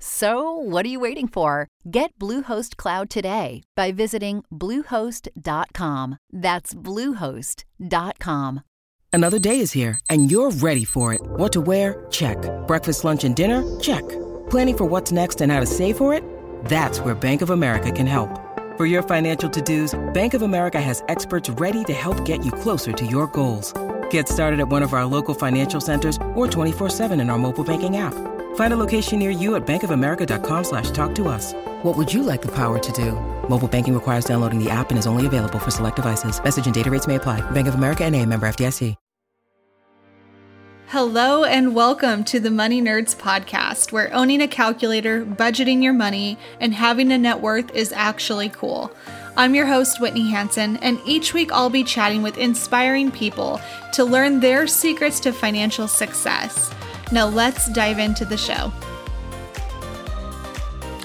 So, what are you waiting for? Get Bluehost Cloud today by visiting Bluehost.com. That's Bluehost.com. Another day is here, and you're ready for it. What to wear? Check. Breakfast, lunch, and dinner? Check. Planning for what's next and how to save for it? That's where Bank of America can help. For your financial to dos, Bank of America has experts ready to help get you closer to your goals. Get started at one of our local financial centers or 24 7 in our mobile banking app. Find a location near you at bankofamerica.com slash talk to us. What would you like the power to do? Mobile banking requires downloading the app and is only available for select devices. Message and data rates may apply. Bank of America and a member FDIC. Hello and welcome to the Money Nerds podcast, where owning a calculator, budgeting your money, and having a net worth is actually cool. I'm your host, Whitney Hansen, and each week I'll be chatting with inspiring people to learn their secrets to financial success. Now let's dive into the show.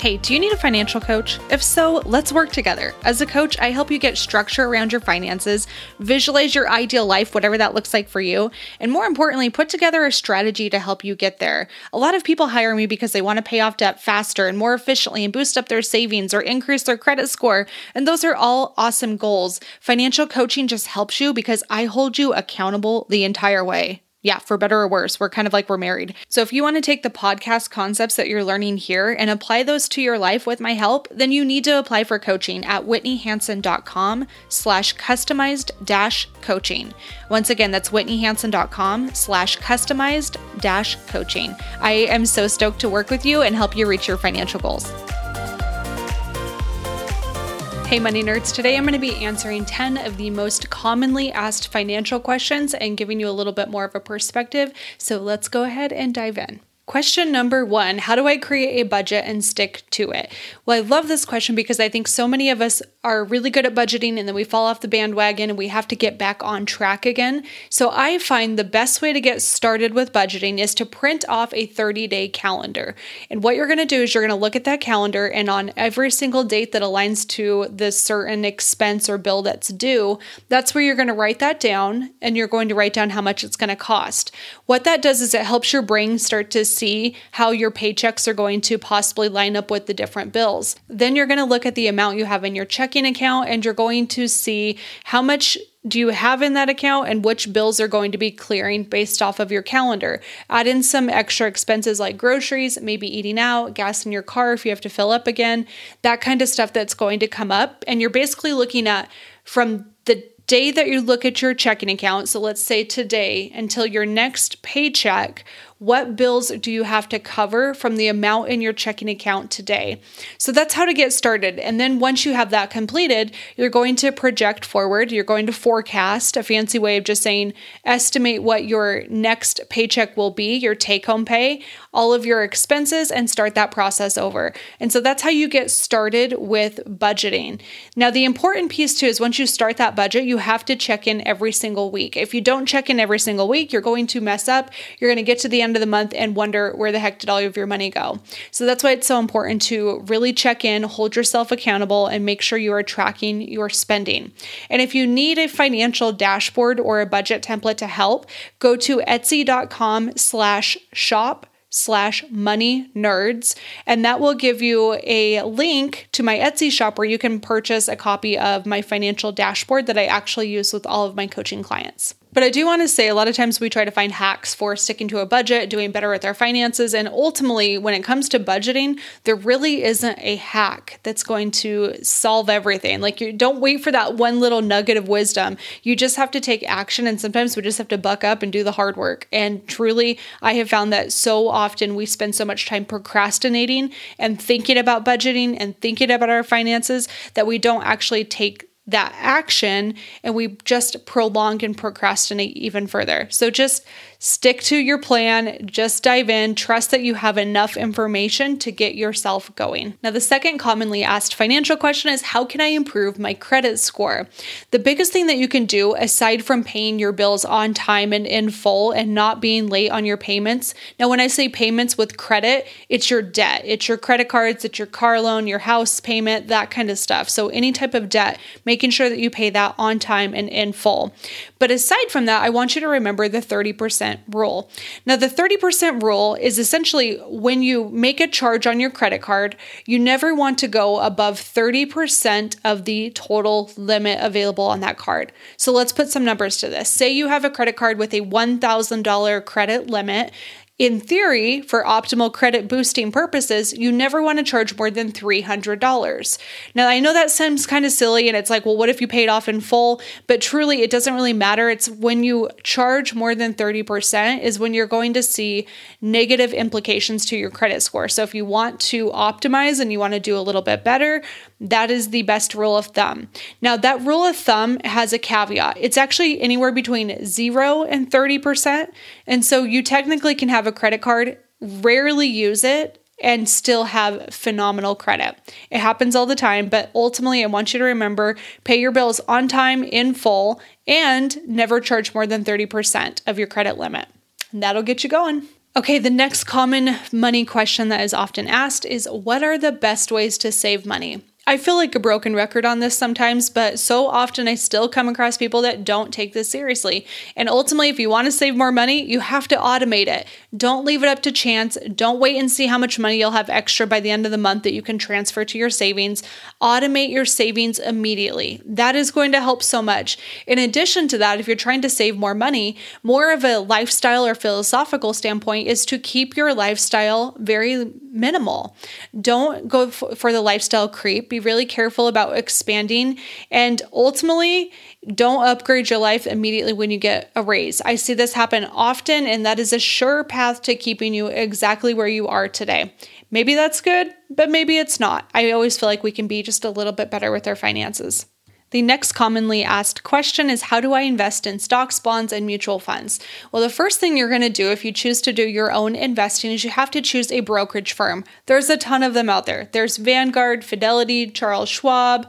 Hey, do you need a financial coach? If so, let's work together. As a coach, I help you get structure around your finances, visualize your ideal life, whatever that looks like for you, and more importantly, put together a strategy to help you get there. A lot of people hire me because they want to pay off debt faster and more efficiently and boost up their savings or increase their credit score, and those are all awesome goals. Financial coaching just helps you because I hold you accountable the entire way yeah, for better or worse, we're kind of like we're married. So if you want to take the podcast concepts that you're learning here and apply those to your life with my help, then you need to apply for coaching at whitneyhansen.com slash customized dash coaching. Once again, that's whitneyhansen.com slash customized dash coaching. I am so stoked to work with you and help you reach your financial goals. Hey, Money Nerds. Today I'm going to be answering 10 of the most commonly asked financial questions and giving you a little bit more of a perspective. So let's go ahead and dive in. Question number one How do I create a budget and stick to it? Well, I love this question because I think so many of us are really good at budgeting and then we fall off the bandwagon and we have to get back on track again. So I find the best way to get started with budgeting is to print off a 30 day calendar. And what you're going to do is you're going to look at that calendar and on every single date that aligns to the certain expense or bill that's due, that's where you're going to write that down and you're going to write down how much it's going to cost. What that does is it helps your brain start to see how your paychecks are going to possibly line up with the different bills. Then you're going to look at the amount you have in your checking account and you're going to see how much do you have in that account and which bills are going to be clearing based off of your calendar. Add in some extra expenses like groceries, maybe eating out, gas in your car if you have to fill up again, that kind of stuff that's going to come up. And you're basically looking at from the day that you look at your checking account, so let's say today until your next paycheck, what bills do you have to cover from the amount in your checking account today? So that's how to get started. And then once you have that completed, you're going to project forward. You're going to forecast, a fancy way of just saying estimate what your next paycheck will be, your take home pay, all of your expenses, and start that process over. And so that's how you get started with budgeting. Now, the important piece too is once you start that budget, you have to check in every single week. If you don't check in every single week, you're going to mess up. You're going to get to the end end of the month and wonder where the heck did all of your money go. So that's why it's so important to really check in, hold yourself accountable, and make sure you are tracking your spending. And if you need a financial dashboard or a budget template to help, go to etsy.com slash shop slash money nerds and that will give you a link to my etsy shop where you can purchase a copy of my financial dashboard that i actually use with all of my coaching clients But I do want to say a lot of times we try to find hacks for sticking to a budget, doing better with our finances. And ultimately, when it comes to budgeting, there really isn't a hack that's going to solve everything. Like, you don't wait for that one little nugget of wisdom. You just have to take action. And sometimes we just have to buck up and do the hard work. And truly, I have found that so often we spend so much time procrastinating and thinking about budgeting and thinking about our finances that we don't actually take that action and we just prolong and procrastinate even further. So just Stick to your plan, just dive in, trust that you have enough information to get yourself going. Now, the second commonly asked financial question is How can I improve my credit score? The biggest thing that you can do, aside from paying your bills on time and in full and not being late on your payments, now, when I say payments with credit, it's your debt, it's your credit cards, it's your car loan, your house payment, that kind of stuff. So, any type of debt, making sure that you pay that on time and in full. But aside from that, I want you to remember the 30% rule. Now, the 30% rule is essentially when you make a charge on your credit card, you never want to go above 30% of the total limit available on that card. So let's put some numbers to this. Say you have a credit card with a $1,000 credit limit in theory, for optimal credit boosting purposes, you never want to charge more than $300. Now, I know that seems kind of silly and it's like, well, what if you paid off in full? But truly, it doesn't really matter. It's when you charge more than 30% is when you're going to see negative implications to your credit score. So, if you want to optimize and you want to do a little bit better, that is the best rule of thumb. Now, that rule of thumb has a caveat. It's actually anywhere between 0 and 30%. And so you technically can have a credit card, rarely use it, and still have phenomenal credit. It happens all the time, but ultimately, I want you to remember pay your bills on time in full and never charge more than 30% of your credit limit. And that'll get you going. Okay, the next common money question that is often asked is What are the best ways to save money? I feel like a broken record on this sometimes, but so often I still come across people that don't take this seriously. And ultimately, if you want to save more money, you have to automate it. Don't leave it up to chance. Don't wait and see how much money you'll have extra by the end of the month that you can transfer to your savings. Automate your savings immediately. That is going to help so much. In addition to that, if you're trying to save more money, more of a lifestyle or philosophical standpoint is to keep your lifestyle very minimal. Don't go for the lifestyle creep be really careful about expanding, and ultimately, don't upgrade your life immediately when you get a raise. I see this happen often, and that is a sure path to keeping you exactly where you are today. Maybe that's good, but maybe it's not. I always feel like we can be just a little bit better with our finances. The next commonly asked question is How do I invest in stocks, bonds, and mutual funds? Well, the first thing you're going to do if you choose to do your own investing is you have to choose a brokerage firm. There's a ton of them out there. There's Vanguard, Fidelity, Charles Schwab,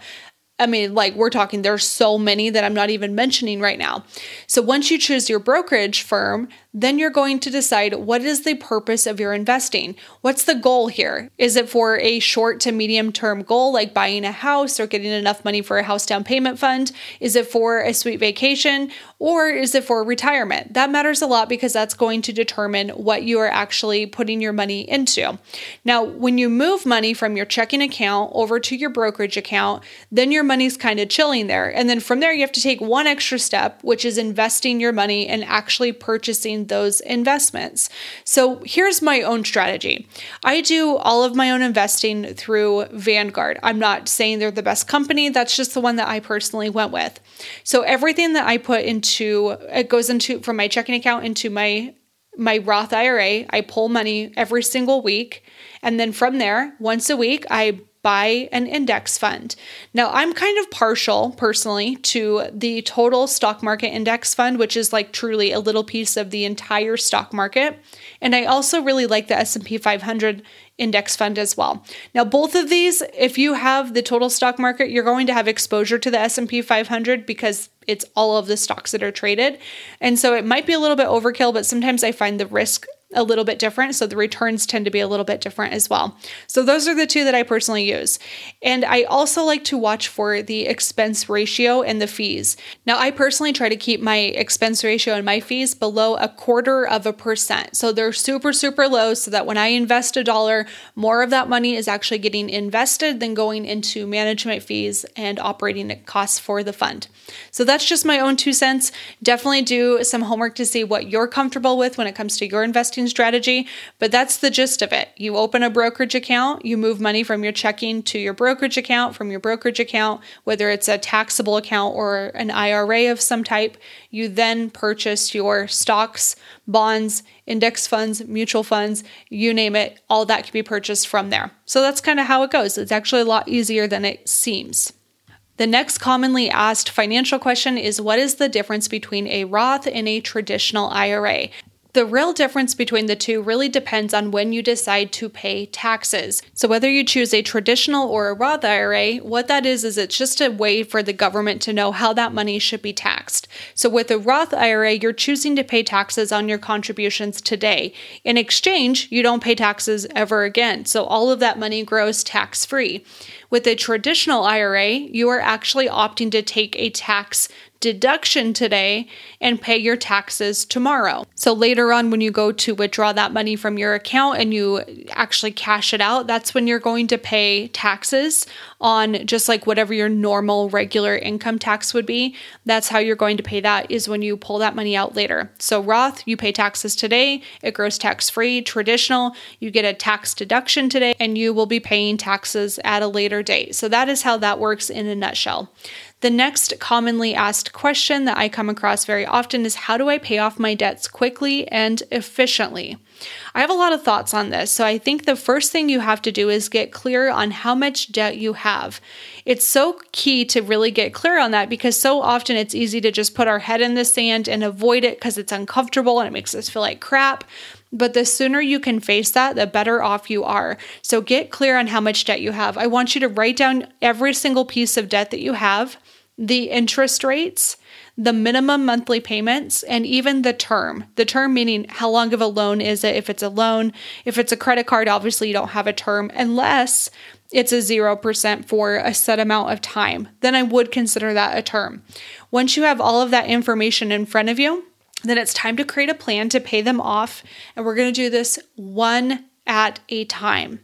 I mean, like we're talking, there's so many that I'm not even mentioning right now. So once you choose your brokerage firm, then you're going to decide what is the purpose of your investing. What's the goal here? Is it for a short to medium term goal like buying a house or getting enough money for a house down payment fund? Is it for a sweet vacation or is it for retirement? That matters a lot because that's going to determine what you are actually putting your money into. Now, when you move money from your checking account over to your brokerage account, then your money's kind of chilling there. And then from there, you have to take one extra step, which is investing your money and actually purchasing those investments. So here's my own strategy I do all of my own investing through Vanguard. I'm not saying they're the best company, that's just the one that I personally went with. So everything that I put into it goes into from my checking account into my my Roth IRA. I pull money every single week. And then from there, once a week, I buy an index fund. Now, I'm kind of partial personally to the total stock market index fund, which is like truly a little piece of the entire stock market. And I also really like the S&P 500 index fund as well. Now, both of these, if you have the total stock market, you're going to have exposure to the S&P 500 because it's all of the stocks that are traded. And so it might be a little bit overkill, but sometimes I find the risk a little bit different. So the returns tend to be a little bit different as well. So those are the two that I personally use. And I also like to watch for the expense ratio and the fees. Now, I personally try to keep my expense ratio and my fees below a quarter of a percent. So they're super, super low so that when I invest a dollar, more of that money is actually getting invested than going into management fees and operating costs for the fund. So that's just my own two cents. Definitely do some homework to see what you're comfortable with when it comes to your investing strategy, but that's the gist of it. You open a brokerage account, you move money from your checking to your brokerage account, from your brokerage account, whether it's a taxable account or an IRA of some type. You then purchase your stocks, bonds, index funds, mutual funds, you name it, all that can be purchased from there. So that's kind of how it goes. It's actually a lot easier than it seems. The next commonly asked financial question is What is the difference between a Roth and a traditional IRA? The real difference between the two really depends on when you decide to pay taxes. So, whether you choose a traditional or a Roth IRA, what that is, is it's just a way for the government to know how that money should be taxed. So, with a Roth IRA, you're choosing to pay taxes on your contributions today. In exchange, you don't pay taxes ever again. So, all of that money grows tax free. With a traditional IRA, you are actually opting to take a tax deduction today and pay your taxes tomorrow. So later on, when you go to withdraw that money from your account and you actually cash it out, that's when you're going to pay taxes on just like whatever your normal regular income tax would be. That's how you're going to pay that is when you pull that money out later. So Roth, you pay taxes today, it grows tax free. Traditional, you get a tax deduction today and you will be paying taxes at a later date. So that is how that works in a nutshell. The next commonly asked question that I come across very often is how do I pay off my debts quickly and efficiently? I have a lot of thoughts on this, so I think the first thing you have to do is get clear on how much debt you have. It's so key to really get clear on that because so often it's easy to just put our head in the sand and avoid it because it's uncomfortable and it makes us feel like crap. But the sooner you can face that, the better off you are. So get clear on how much debt you have. I want you to write down every single piece of debt that you have the interest rates, the minimum monthly payments, and even the term. The term meaning how long of a loan is it? If it's a loan, if it's a credit card, obviously you don't have a term unless it's a 0% for a set amount of time. Then I would consider that a term. Once you have all of that information in front of you, then it's time to create a plan to pay them off. And we're going to do this one at a time.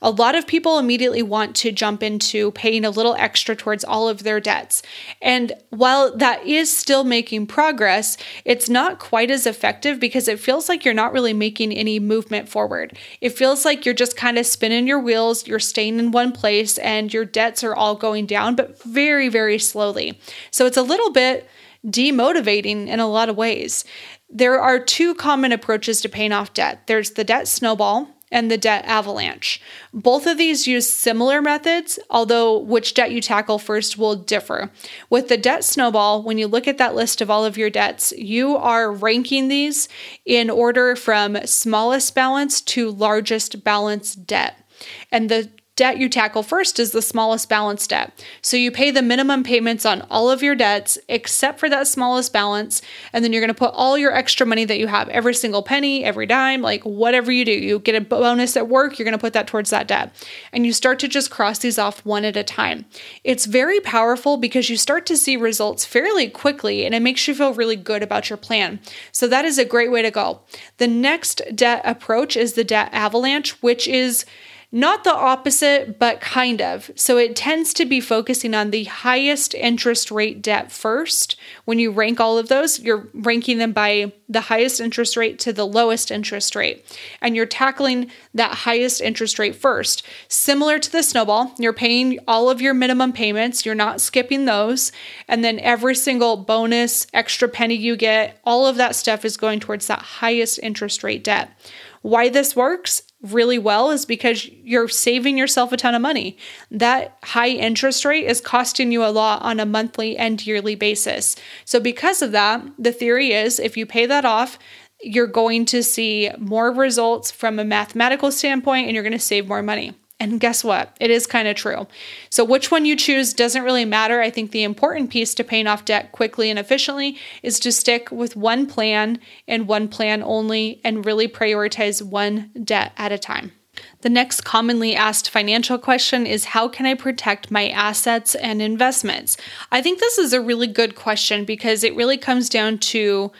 A lot of people immediately want to jump into paying a little extra towards all of their debts. And while that is still making progress, it's not quite as effective because it feels like you're not really making any movement forward. It feels like you're just kind of spinning your wheels, you're staying in one place, and your debts are all going down, but very, very slowly. So it's a little bit demotivating in a lot of ways. There are two common approaches to paying off debt there's the debt snowball and the debt avalanche. Both of these use similar methods, although which debt you tackle first will differ. With the debt snowball, when you look at that list of all of your debts, you are ranking these in order from smallest balance to largest balance debt. And the debt you tackle first is the smallest balance debt. So you pay the minimum payments on all of your debts except for that smallest balance. And then you're going to put all your extra money that you have, every single penny, every dime, like whatever you do. You get a bonus at work, you're going to put that towards that debt. And you start to just cross these off one at a time. It's very powerful because you start to see results fairly quickly and it makes you feel really good about your plan. So that is a great way to go. The next debt approach is the debt avalanche, which is not the opposite, but kind of. So it tends to be focusing on the highest interest rate debt first. When you rank all of those, you're ranking them by the highest interest rate to the lowest interest rate. And you're tackling that highest interest rate first. Similar to the snowball, you're paying all of your minimum payments, you're not skipping those. And then every single bonus, extra penny you get, all of that stuff is going towards that highest interest rate debt. Why this works really well is because you're saving yourself a ton of money. That high interest rate is costing you a lot on a monthly and yearly basis. So, because of that, the theory is if you pay that off, you're going to see more results from a mathematical standpoint and you're going to save more money. And guess what? It is kind of true. So, which one you choose doesn't really matter. I think the important piece to paying off debt quickly and efficiently is to stick with one plan and one plan only and really prioritize one debt at a time. The next commonly asked financial question is How can I protect my assets and investments? I think this is a really good question because it really comes down to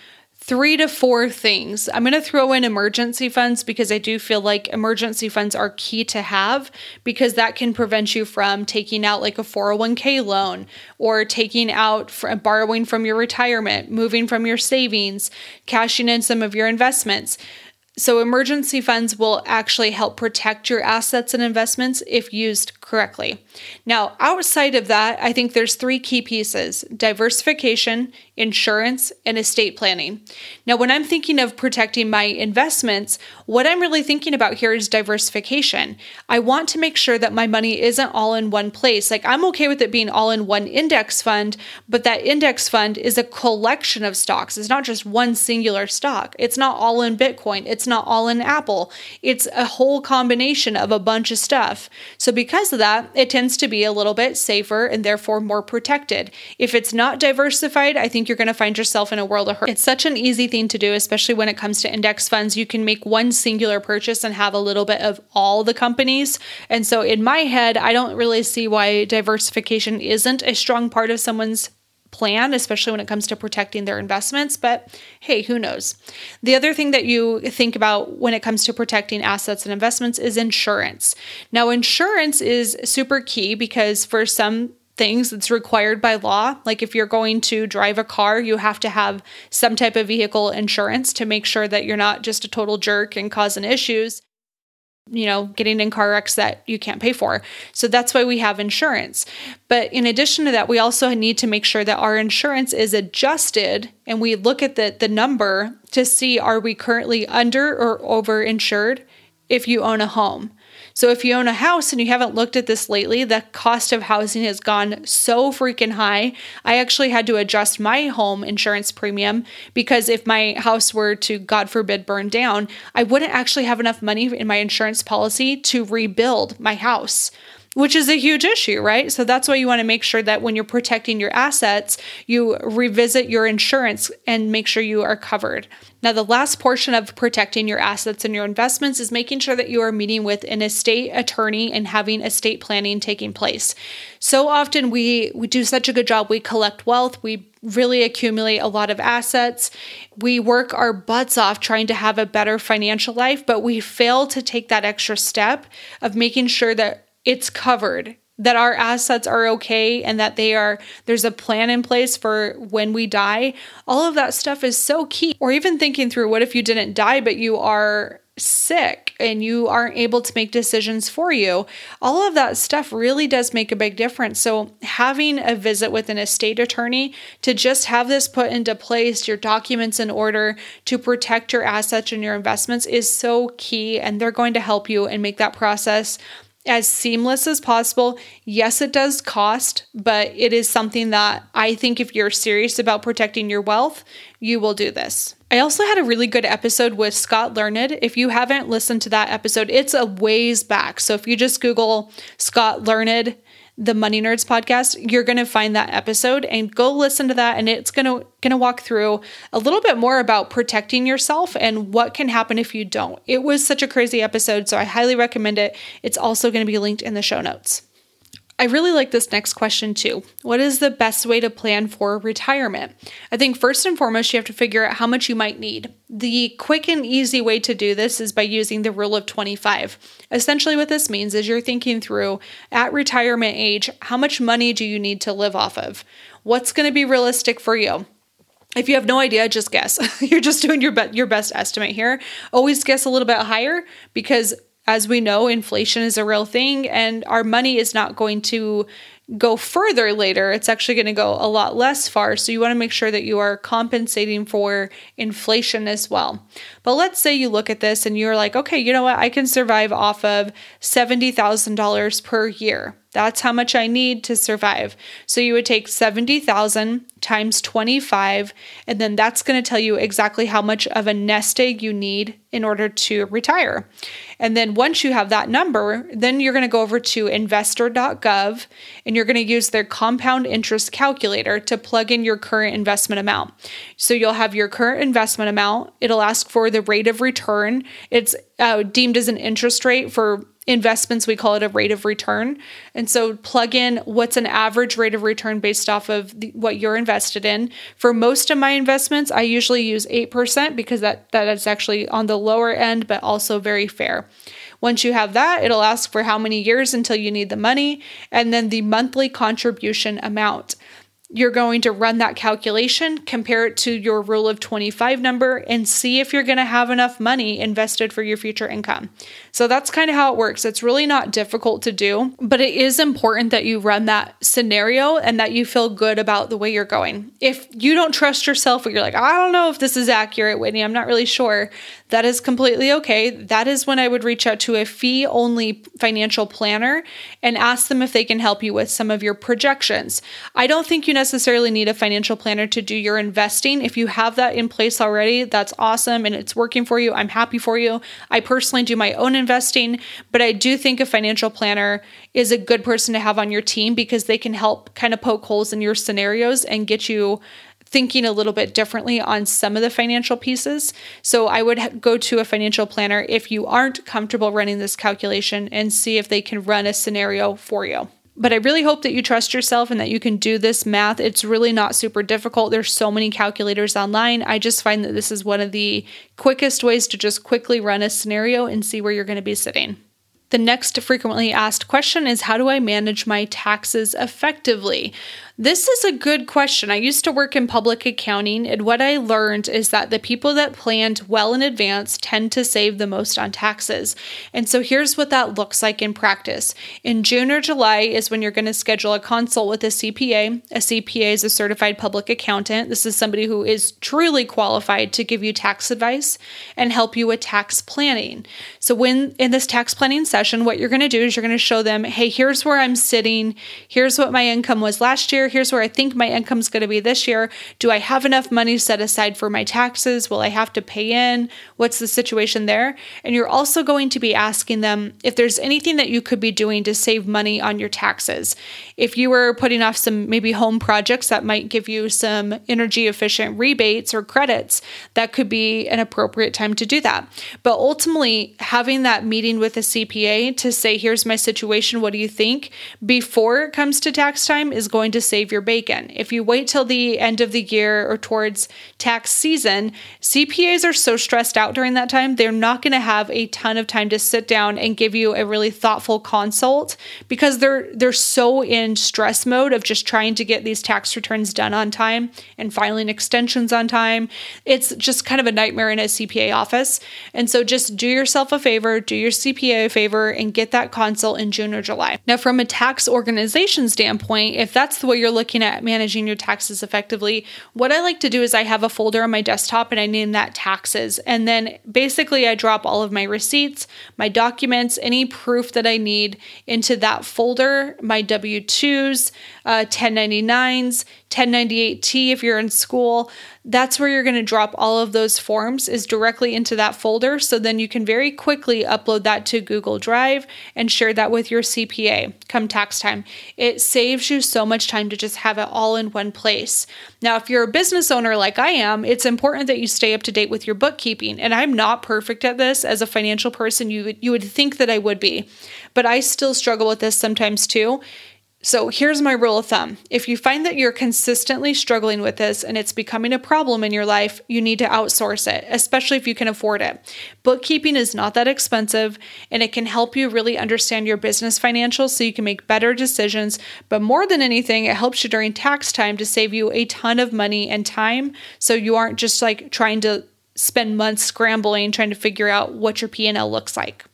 three to four things. I'm going to throw in emergency funds because I do feel like emergency funds are key to have because that can prevent you from taking out like a 401k loan or taking out borrowing from your retirement, moving from your savings, cashing in some of your investments. So, emergency funds will actually help protect your assets and investments if used correctly. Now, outside of that, I think there's three key pieces diversification, insurance, and estate planning. Now, when I'm thinking of protecting my investments, what I'm really thinking about here is diversification. I want to make sure that my money isn't all in one place. Like, I'm okay with it being all in one index fund, but that index fund is a collection of stocks. It's not just one singular stock, it's not all in Bitcoin, it's not all in Apple. It's a whole combination of a bunch of stuff. So, because of that, it tends to be a little bit safer and therefore more protected. If it's not diversified, I think you're going to find yourself in a world of hurt. It's such an easy thing to do, especially when it comes to index funds. You can make one singular purchase and have a little bit of all the companies. And so, in my head, I don't really see why diversification isn't a strong part of someone's plan, especially when it comes to protecting their investments. But hey, who knows? The other thing that you think about when it comes to protecting assets and investments is insurance. Now, insurance is super key because for some things that's required by law. Like if you're going to drive a car, you have to have some type of vehicle insurance to make sure that you're not just a total jerk and causing issues you know, getting in car wrecks that you can't pay for. So that's why we have insurance. But in addition to that, we also need to make sure that our insurance is adjusted and we look at the, the number to see are we currently under or over insured if you own a home. So if you own a house and you haven't looked at this lately, the cost of housing has gone so freaking high. I actually had to adjust my home insurance premium because if my house were to, God forbid, burn down, I wouldn't actually have enough money in my insurance policy to rebuild my house which is a huge issue, right? So that's why you want to make sure that when you're protecting your assets, you revisit your insurance and make sure you are covered. Now, the last portion of protecting your assets and your investments is making sure that you are meeting with an estate attorney and having estate planning taking place. So often we, we do such a good job. We collect wealth, we really accumulate a lot of assets. We work our butts off trying to have a better financial life, but we fail to take that extra step of making sure that it's covered that our assets are okay and that they are there's a plan in place for when we die. All of that stuff is so key. Or even thinking through what if you didn't die but you are sick and you aren't able to make decisions for you? All of that stuff really does make a big difference. So having a visit with an estate attorney to just have this put into place your documents in order to protect your assets and your investments is so key and they're going to help you and make that process as seamless as possible. Yes, it does cost, but it is something that I think if you're serious about protecting your wealth, you will do this. I also had a really good episode with Scott Learned. If you haven't listened to that episode, it's a ways back. So if you just Google Scott Learned the Money Nerds podcast, you're going to find that episode and go listen to that and it's going to going to walk through a little bit more about protecting yourself and what can happen if you don't. It was such a crazy episode, so I highly recommend it. It's also going to be linked in the show notes. I really like this next question too. What is the best way to plan for retirement? I think first and foremost, you have to figure out how much you might need. The quick and easy way to do this is by using the rule of 25. Essentially, what this means is you're thinking through at retirement age, how much money do you need to live off of? What's going to be realistic for you? If you have no idea, just guess. You're just doing your be- your best estimate here. Always guess a little bit higher because as we know, inflation is a real thing and our money is not going to go further later, it's actually going to go a lot less far. So you want to make sure that you are compensating for inflation as well. But let's say you look at this and you're like, okay, you know what? I can survive off of $70,000 per year. That's how much I need to survive. So you would take 70,000 times 25 and then that's going to tell you exactly how much of a nest egg you need in order to retire. And then once you have that number, then you're going to go over to investor.gov and you're going to use their compound interest calculator to plug in your current investment amount. So you'll have your current investment amount, it'll ask for the rate of return. It's uh, deemed as an interest rate for investments, we call it a rate of return. And so plug in what's an average rate of return based off of the, what you're invested in. For most of my investments, I usually use 8% because that, that is actually on the lower end, but also very fair. Once you have that, it'll ask for how many years until you need the money and then the monthly contribution amount you're going to run that calculation, compare it to your rule of 25 number, and see if you're going to have enough money invested for your future income. So that's kind of how it works. It's really not difficult to do, but it is important that you run that scenario and that you feel good about the way you're going. If you don't trust yourself, or you're like, I don't know if this is accurate, Whitney, I'm not really sure, that is completely okay. That is when I would reach out to a fee only financial planner and ask them if they can help you with some of your projections. I don't think you necessarily need a financial planner to do your investing. If you have that in place already, that's awesome and it's working for you. I'm happy for you. I personally do my own investing, but I do think a financial planner is a good person to have on your team because they can help kind of poke holes in your scenarios and get you thinking a little bit differently on some of the financial pieces. So I would go to a financial planner if you aren't comfortable running this calculation and see if they can run a scenario for you. But I really hope that you trust yourself and that you can do this math. It's really not super difficult. There's so many calculators online. I just find that this is one of the quickest ways to just quickly run a scenario and see where you're going to be sitting. The next frequently asked question is How do I manage my taxes effectively? This is a good question. I used to work in public accounting, and what I learned is that the people that planned well in advance tend to save the most on taxes. And so here's what that looks like in practice. In June or July is when you're going to schedule a consult with a CPA. A CPA is a certified public accountant. This is somebody who is truly qualified to give you tax advice and help you with tax planning. So, when in this tax planning session, what you're going to do is you're going to show them, hey, here's where I'm sitting, here's what my income was last year Here's where I think my income's going to be this year. Do I have enough money set aside for my taxes? Will I have to pay in? What's the situation there? And you're also going to be asking them if there's anything that you could be doing to save money on your taxes. If you were putting off some maybe home projects that might give you some energy efficient rebates or credits, that could be an appropriate time to do that. But ultimately, having that meeting with a CPA to say, here's my situation, what do you think? Before it comes to tax time is going to save your bacon. If you wait till the end of the year or towards tax season, CPAs are so stressed out during that time, they're not going to have a ton of time to sit down and give you a really thoughtful consult because they're they're so in stress mode of just trying to get these tax returns done on time and filing extensions on time. It's just kind of a nightmare in a CPA office. And so just do yourself a favor, do your CPA a favor and get that consult in June or July. Now from a tax organization standpoint, if that's the way you're looking at managing your taxes effectively, what I like to do is I have a folder on my desktop and I name that taxes. And then basically I drop all of my receipts, my documents, any proof that I need into that folder, my W 2s, uh, 1099s, 1098T if you're in school. That's where you're going to drop all of those forms is directly into that folder. So then you can very quickly upload that to Google Drive and share that with your CPA come tax time. It saves you so much time to just have it all in one place. Now, if you're a business owner like I am, it's important that you stay up to date with your bookkeeping. And I'm not perfect at this as a financial person. You would, you would think that I would be, but I still struggle with this sometimes too. So here's my rule of thumb. If you find that you're consistently struggling with this and it's becoming a problem in your life, you need to outsource it, especially if you can afford it. Bookkeeping is not that expensive and it can help you really understand your business financials so you can make better decisions. But more than anything, it helps you during tax time to save you a ton of money and time so you aren't just like trying to spend months scrambling trying to figure out what your P&L looks like.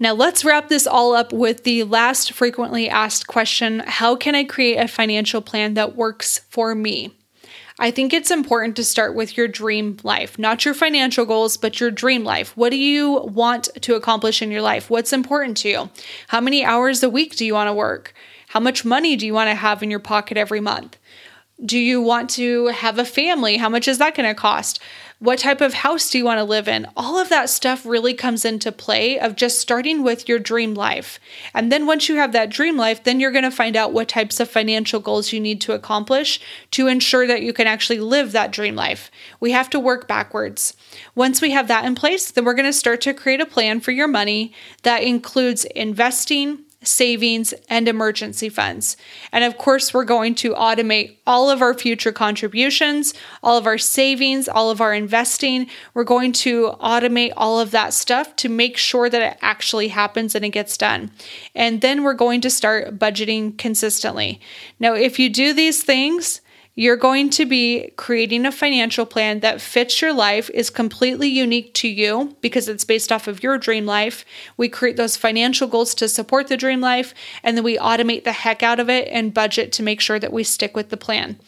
Now, let's wrap this all up with the last frequently asked question How can I create a financial plan that works for me? I think it's important to start with your dream life, not your financial goals, but your dream life. What do you want to accomplish in your life? What's important to you? How many hours a week do you want to work? How much money do you want to have in your pocket every month? Do you want to have a family? How much is that going to cost? What type of house do you want to live in? All of that stuff really comes into play of just starting with your dream life. And then once you have that dream life, then you're going to find out what types of financial goals you need to accomplish to ensure that you can actually live that dream life. We have to work backwards. Once we have that in place, then we're going to start to create a plan for your money that includes investing, savings, and emergency funds. And of course, we're going to automate all of our future contributions, all of our savings, all of our investing. We're going to automate all of that stuff to make sure that it actually happens and it gets done. And then we're going to start budgeting consistently. Now, if you do these things, you're going to be creating a financial plan that fits your life, is completely unique to you because it's based off of your dream life. We create those financial goals to support the dream life, and then we automate the heck out of it and budget to make sure that we stick with the plan.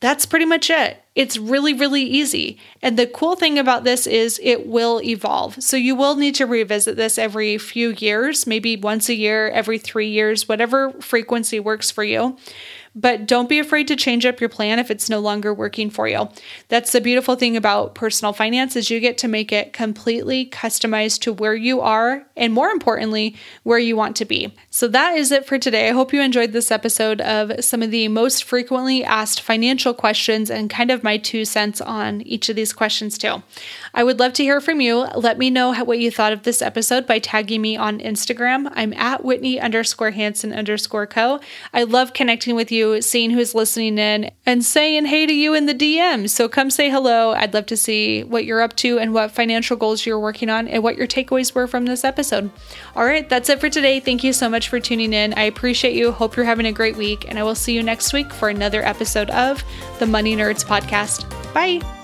That's pretty much it. It's really, really easy. And the cool thing about this is it will evolve. So you will need to revisit this every few years, maybe once a year, every three years, whatever frequency works for you but don't be afraid to change up your plan if it's no longer working for you. That's the beautiful thing about personal finance is you get to make it completely customized to where you are and more importantly, where you want to be. So that is it for today. I hope you enjoyed this episode of some of the most frequently asked financial questions and kind of my two cents on each of these questions too. I would love to hear from you. Let me know what you thought of this episode by tagging me on Instagram. I'm at Whitney underscore Hansen underscore co. I love connecting with you seeing who's listening in, and saying hey to you in the DMs. So come say hello. I'd love to see what you're up to and what financial goals you're working on and what your takeaways were from this episode. All right, that's it for today. Thank you so much for tuning in. I appreciate you. Hope you're having a great week, and I will see you next week for another episode of the Money Nerds Podcast. Bye.